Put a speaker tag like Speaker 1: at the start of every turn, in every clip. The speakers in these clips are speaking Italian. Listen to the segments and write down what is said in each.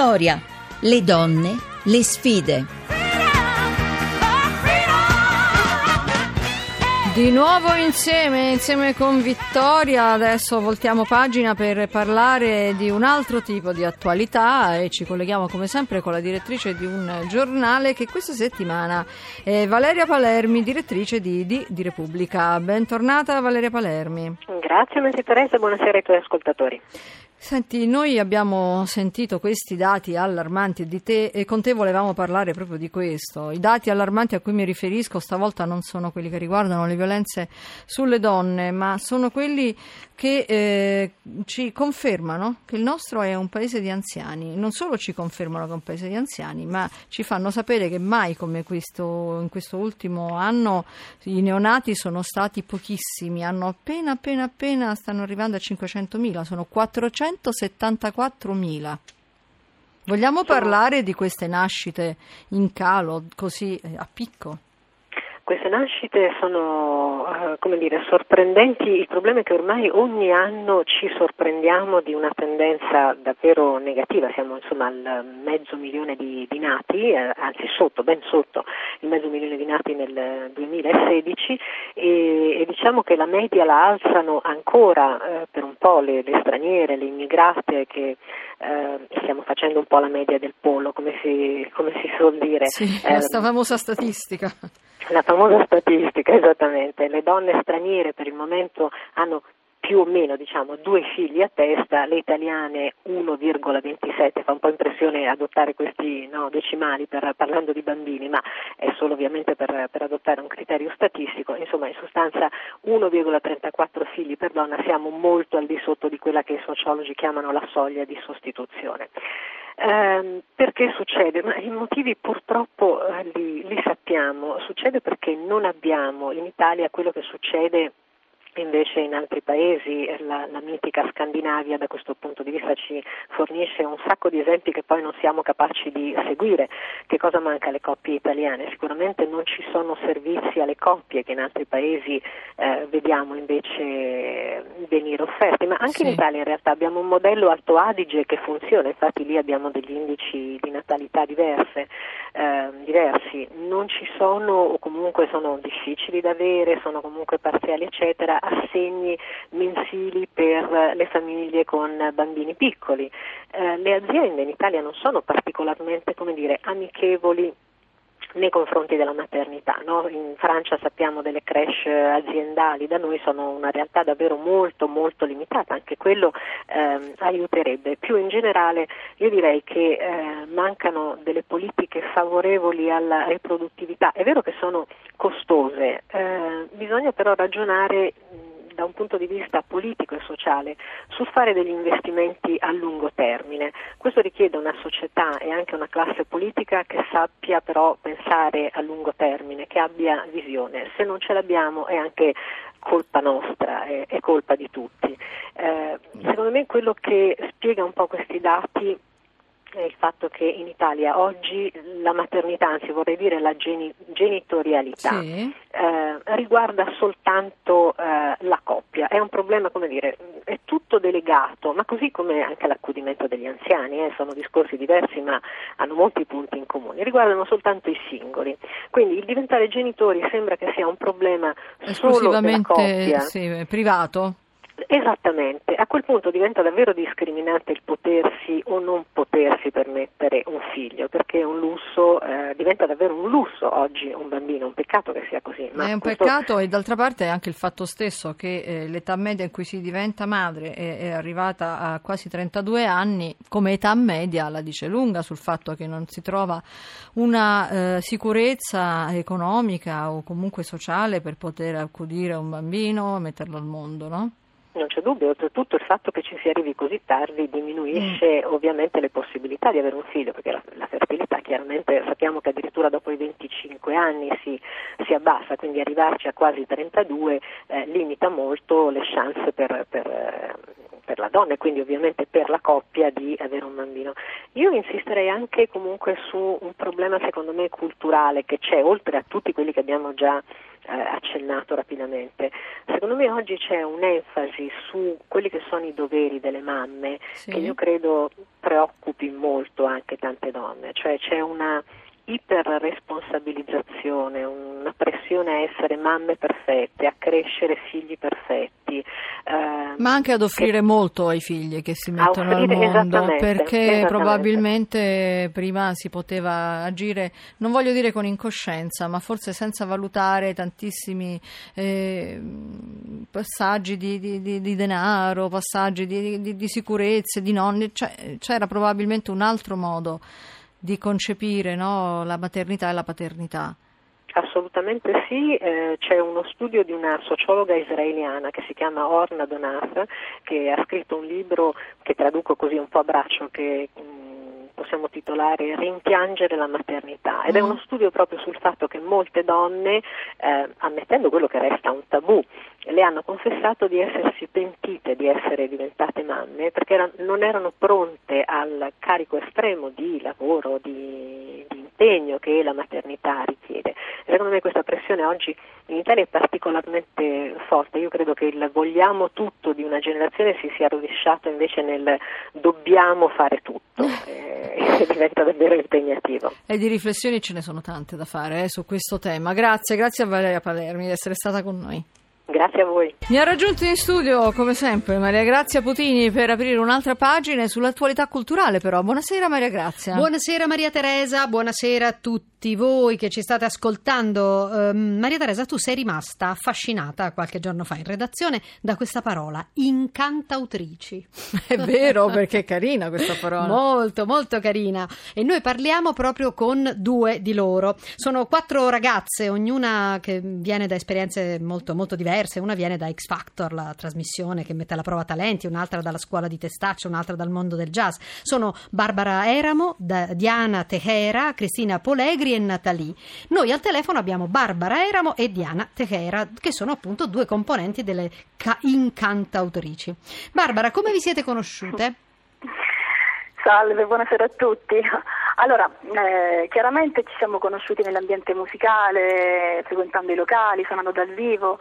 Speaker 1: Vittoria, le donne, le sfide.
Speaker 2: Di nuovo insieme, insieme con Vittoria, adesso voltiamo pagina per parlare di un altro tipo di attualità e ci colleghiamo come sempre con la direttrice di un giornale che questa settimana è Valeria Palermi, direttrice di, di, di Repubblica. Bentornata Valeria Palermi.
Speaker 3: Grazie Maria Teresa, buonasera ai tuoi ascoltatori.
Speaker 2: Senti, noi abbiamo sentito questi dati allarmanti di te e con te volevamo parlare proprio di questo. I dati allarmanti a cui mi riferisco stavolta non sono quelli che riguardano le violenze sulle donne, ma sono quelli che eh, ci confermano che il nostro è un paese di anziani. Non solo ci confermano che è un paese di anziani, ma ci fanno sapere che mai come questo, in questo ultimo anno i neonati sono stati pochissimi, hanno appena appena appena stanno arrivando a 500.000, sono 474.000. Vogliamo parlare di queste nascite in calo così eh, a picco?
Speaker 3: Queste nascite sono, come dire, sorprendenti. Il problema è che ormai ogni anno ci sorprendiamo di una tendenza davvero negativa. Siamo insomma al mezzo milione di, di nati, eh, anzi sotto, ben sotto il mezzo milione di nati nel 2016 e, e diciamo che la media la alzano ancora eh, per un po' le, le, straniere, le immigrate che eh, stiamo facendo un po' la media del pollo, come si, come si suol dire.
Speaker 2: Sì, questa ehm, famosa statistica.
Speaker 3: La famosa statistica, esattamente. Le donne straniere per il momento hanno più o meno diciamo due figli a testa, le italiane 1,27, fa un po' impressione adottare questi no, decimali per, parlando di bambini, ma è solo ovviamente per, per, adottare un criterio statistico, insomma in sostanza 1,34 figli per donna, siamo molto al di sotto di quella che i sociologi chiamano la soglia di sostituzione. Eh, perché succede? Ma I motivi purtroppo eh, li, li sappiamo, succede perché non abbiamo in Italia quello che succede Invece in altri paesi la, la, mitica Scandinavia da questo punto di vista ci fornisce un sacco di esempi che poi non siamo capaci di seguire. Che cosa manca alle coppie italiane? Sicuramente non ci sono servizi alle coppie che in altri paesi eh, vediamo invece venire offerti, ma anche sì. in Italia in realtà abbiamo un modello Alto Adige che funziona, infatti lì abbiamo degli indici di natalità diverse, eh, diversi, non ci sono o comunque sono difficili da avere, sono comunque parziali eccetera assegni mensili per le famiglie con bambini piccoli. Eh, le aziende in Italia non sono particolarmente dire, amichevoli nei confronti della maternità. No? In Francia sappiamo delle creche aziendali, da noi sono una realtà davvero molto molto limitata, anche quello ehm, aiuterebbe. Più in generale io direi che eh, mancano delle politiche favorevoli alla riproduttività. È vero che sono costose, eh, bisogna però ragionare da un punto di vista politico e sociale sul fare degli investimenti a lungo termine. Questo richiede una società e anche una classe politica che sappia però pensare a lungo termine, che abbia visione. Se non ce l'abbiamo è anche colpa nostra, è, è colpa di tutti. Eh, secondo me quello che spiega un po' questi dati il fatto che in Italia oggi la maternità, anzi vorrei dire la geni- genitorialità, sì. eh, riguarda soltanto eh, la coppia. È un problema, come dire, è tutto delegato, ma così come anche l'accudimento degli anziani, eh, sono discorsi diversi ma hanno molti punti in comune, riguardano soltanto i singoli. Quindi il diventare genitori sembra che sia un problema solo della coppia.
Speaker 2: Sì, privato?
Speaker 3: Esattamente, a quel punto diventa davvero discriminante il potersi o non potersi permettere un figlio, perché un lusso eh, diventa davvero un lusso oggi un bambino, un peccato che sia così.
Speaker 2: è un questo... peccato e d'altra parte è anche il fatto stesso che eh, l'età media in cui si diventa madre è, è, arrivata a quasi 32 anni, come età media la dice lunga sul fatto che non si trova una eh, sicurezza economica o comunque sociale per poter accudire un bambino metterlo al mondo, no?
Speaker 3: Non c'è dubbio, oltretutto il fatto che ci si arrivi così tardi diminuisce mm. ovviamente le possibilità di avere un figlio, perché la, la, fertilità chiaramente sappiamo che addirittura dopo i 25 anni si, si abbassa, quindi arrivarci a quasi 32 eh, limita molto le chance per, per, per la donna e quindi ovviamente per la coppia di avere un bambino. Io insisterei anche comunque su un problema secondo me culturale che c'è, oltre a tutti quelli che abbiamo già eh, accennato rapidamente. Secondo me oggi c'è un'enfasi su quelli che sono i doveri delle mamme sì. che io credo preoccupi molto anche tante donne, cioè c'è una iperresponsabilizzazione, una pressione a essere mamme perfette, a crescere figli perfetti.
Speaker 2: Eh, Ma anche ad offrire che, molto ai figli che si mettono al mondo, perché probabilmente prima si poteva agire, non voglio dire con incoscienza, ma forse senza valutare tantissimi eh, passaggi di, di, di, di, denaro, passaggi di, di sicurezze, di nonni, cioè, c'era probabilmente un altro modo di concepire no, la maternità e la paternità.
Speaker 3: Assolutamente sì, eh, c'è uno studio di una sociologa israeliana che si chiama Orna Donaf che ha scritto un libro che traduco così un po' a braccio che mm, possiamo titolare Rimpiangere la maternità ed è mm. uno studio proprio sul fatto che molte donne, eh, ammettendo quello che resta un tabù, le hanno confessato di essersi pentite di essere diventate mamme perché erano, non erano pronte al carico estremo di lavoro, di, impegno che la maternità richiede. Secondo me questa pressione oggi in Italia è particolarmente forte. Io credo che il vogliamo tutto di una generazione si sia rovesciato invece nel dobbiamo fare tutto eh, e diventa davvero impegnativo.
Speaker 2: E di riflessioni ce ne sono tante da fare eh, su questo tema. Grazie, grazie a Valeria Palermi di essere stata con noi.
Speaker 3: Grazie a voi.
Speaker 2: Mi ha raggiunto in studio, come sempre, Maria Grazia Putini per aprire un'altra pagina sull'attualità culturale, però. Buonasera Maria Grazia.
Speaker 4: Buonasera Maria Teresa, buonasera a tutti tutti voi che ci state ascoltando. Uh, Maria Teresa, tu sei rimasta affascinata qualche giorno fa in redazione da questa parola, incantautrici.
Speaker 2: È vero, perché è carina questa parola.
Speaker 4: molto, molto carina. E noi parliamo proprio con due di loro. Sono quattro ragazze, ognuna che viene da esperienze molto, molto diverse. Una viene da X Factor, la trasmissione che mette alla prova talenti, un'altra dalla scuola di Testaccio, un'altra dal mondo del jazz. Sono Barbara Eramo, Diana Tehera, Cristina Polegri e Nathalie. Noi al telefono abbiamo Barbara Eramo e Diana Tejera, che sono appunto due componenti delle ca- incantautrici. Barbara, come vi siete conosciute?
Speaker 5: Salve, buonasera a tutti. Allora, eh, chiaramente ci siamo conosciuti nell'ambiente musicale, frequentando i locali, suonando dal vivo,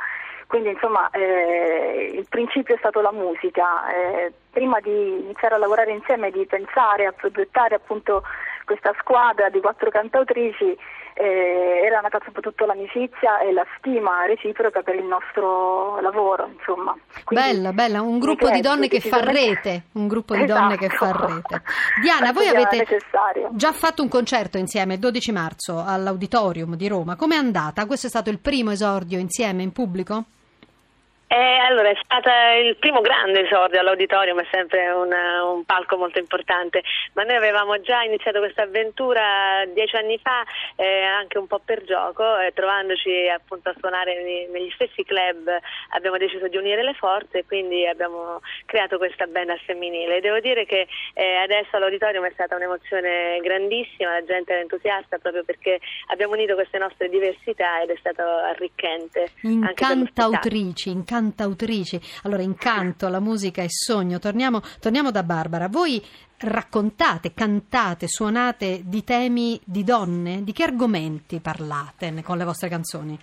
Speaker 5: quindi insomma eh, il principio è stato la musica. Eh, prima di iniziare a lavorare insieme, di pensare a progettare appunto questa squadra di quattro cantautrici eh, era nata soprattutto l'amicizia e la stima reciproca per il nostro lavoro, insomma.
Speaker 4: Quindi, bella, bella, un gruppo di donne che fa rete, un gruppo di esatto. donne che fa rete. Diana, voi avete necessario. già fatto un concerto insieme il 12 marzo all'Auditorium di Roma, com'è andata? Questo è stato il primo esordio insieme in pubblico?
Speaker 6: Eh, allora, è stato il primo grande esordio all'auditorium, è sempre una, un palco molto importante, ma noi avevamo già iniziato questa avventura dieci anni fa, eh, anche un po' per gioco, eh, trovandoci appunto a suonare negli stessi club abbiamo deciso di unire le forze e quindi abbiamo creato questa band femminile. Devo dire che eh, adesso all'auditorium è stata un'emozione grandissima, la gente era entusiasta proprio perché abbiamo unito queste nostre diversità ed è stato arricchente.
Speaker 4: Incantautrici, incantautrici cantautrici. Allora, incanto, la musica è sogno. Torniamo, torniamo da Barbara. Voi raccontate, cantate, suonate di temi di donne? Di che argomenti parlate con le vostre canzoni?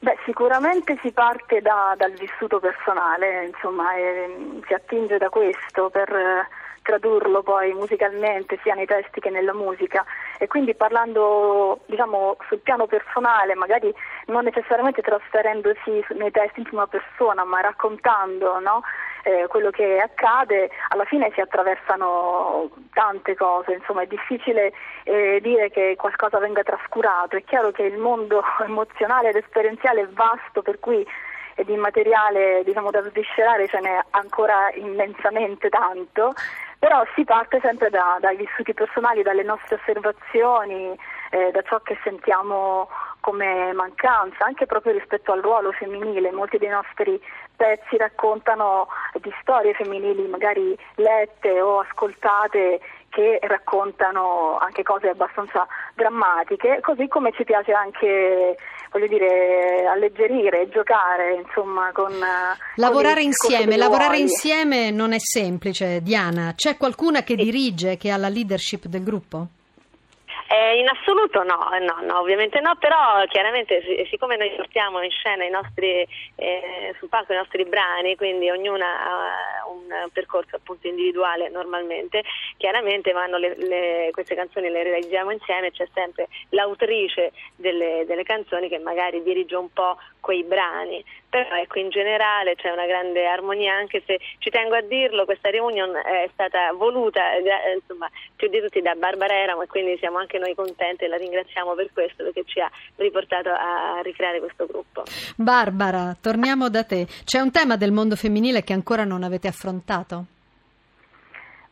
Speaker 5: Beh, sicuramente si parte da, dal vissuto personale, insomma, e, si attinge da questo per tradurlo poi musicalmente sia nei testi che nella musica e quindi parlando diciamo sul piano personale magari non necessariamente trasferendosi nei testi in prima persona ma raccontando no? eh, quello che accade alla fine si attraversano tante cose insomma è difficile eh, dire che qualcosa venga trascurato è chiaro che il mondo emozionale ed esperienziale è vasto per cui di materiale diciamo, da sviscerare ce n'è ancora immensamente tanto, però si parte sempre da, dai vissuti personali, dalle nostre osservazioni, eh, da ciò che sentiamo come mancanza, anche proprio rispetto al ruolo femminile. Molti dei nostri pezzi raccontano di storie femminili magari lette o ascoltate che raccontano anche cose abbastanza drammatiche, così come ci piace anche voglio dire, alleggerire, giocare, insomma, con...
Speaker 4: Lavorare
Speaker 5: con
Speaker 4: insieme, lavorare insieme non è semplice, Diana. C'è qualcuna che
Speaker 6: Sì.
Speaker 4: dirige, che ha la leadership del gruppo?
Speaker 6: Eh, in assoluto no, no, no, ovviamente no, però chiaramente si- siccome noi portiamo in scena i nostri, eh, sul palco i nostri brani, quindi ognuna ha un percorso appunto individuale normalmente, chiaramente le- le- queste canzoni le realizziamo insieme, c'è sempre l'autrice delle, delle canzoni che magari dirige un po' quei brani, però ecco in generale c'è una grande armonia anche se ci tengo a dirlo, questa reunion è stata voluta eh, insomma, più di tutti da Barbara Eramo e quindi siamo anche noi contenti e la ringraziamo per questo perché ci ha riportato a ricreare questo gruppo.
Speaker 4: Barbara, torniamo da te. C'è un tema del mondo femminile che ancora non avete affrontato?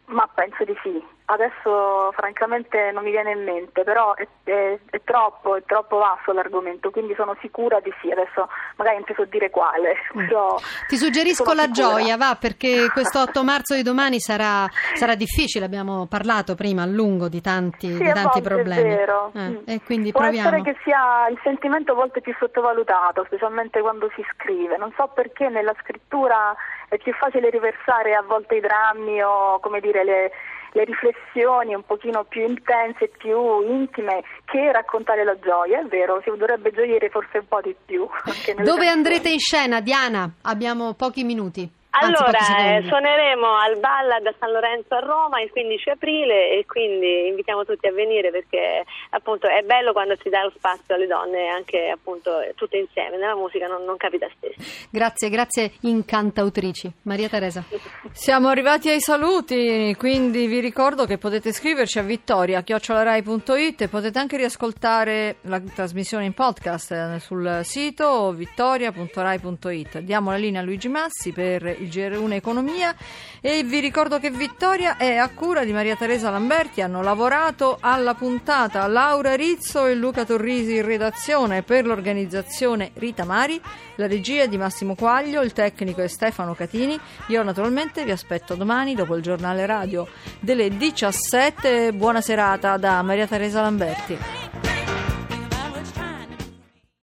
Speaker 5: Ma penso di sì. Adesso francamente non mi viene in mente, però è, è- è troppo, è troppo vasto l'argomento, quindi sono sicura di sì. Adesso magari non ti so dire quale, però
Speaker 4: Ti suggerisco la
Speaker 5: sicura.
Speaker 4: gioia, va, perché questo 8 marzo di domani sarà, sarà difficile. Abbiamo parlato prima a lungo di tanti,
Speaker 5: Sì,
Speaker 4: di tanti problemi.
Speaker 5: È vero.
Speaker 4: Eh,
Speaker 5: Mm.
Speaker 4: e quindi
Speaker 5: Può
Speaker 4: proviamo.
Speaker 5: essere che sia il sentimento a volte più sottovalutato, specialmente quando si scrive. Non so perché nella scrittura è più facile riversare a volte i drammi o come dire le, le riflessioni un pochino più intense, più intime, che raccontare la gioia. È vero, si dovrebbe gioire forse un po' di più.
Speaker 4: Dove andrete in scena, Diana? Abbiamo pochi minuti. Anzi,
Speaker 6: Allora,
Speaker 4: pochi
Speaker 6: eh, suoneremo al Ballad a San Lorenzo a Roma il 15 aprile e quindi invitiamo tutti a venire perché appunto è bello quando si dà lo spazio alle donne anche appunto tutte insieme, nella musica non, non capita spesso.
Speaker 4: Grazie, grazie incantautrici. Maria Teresa.
Speaker 2: Siamo arrivati ai saluti, quindi vi ricordo che potete scriverci a vittoria.it e potete anche riascoltare la trasmissione in podcast eh, sul sito vittoria.rai.it. Diamo la linea a Luigi Massi per il GR1 Economia e vi ricordo che Vittoria è a cura di Maria Teresa Lamberti, hanno lavorato alla puntata Laura Rizzo e Luca Torrisi in redazione per l'organizzazione Rita Mari, la regia di Massimo Quaglio, il tecnico è Stefano Catini. Io naturalmente vi aspetto domani dopo il giornale radio delle 17. Buona serata da Maria Teresa Lamberti.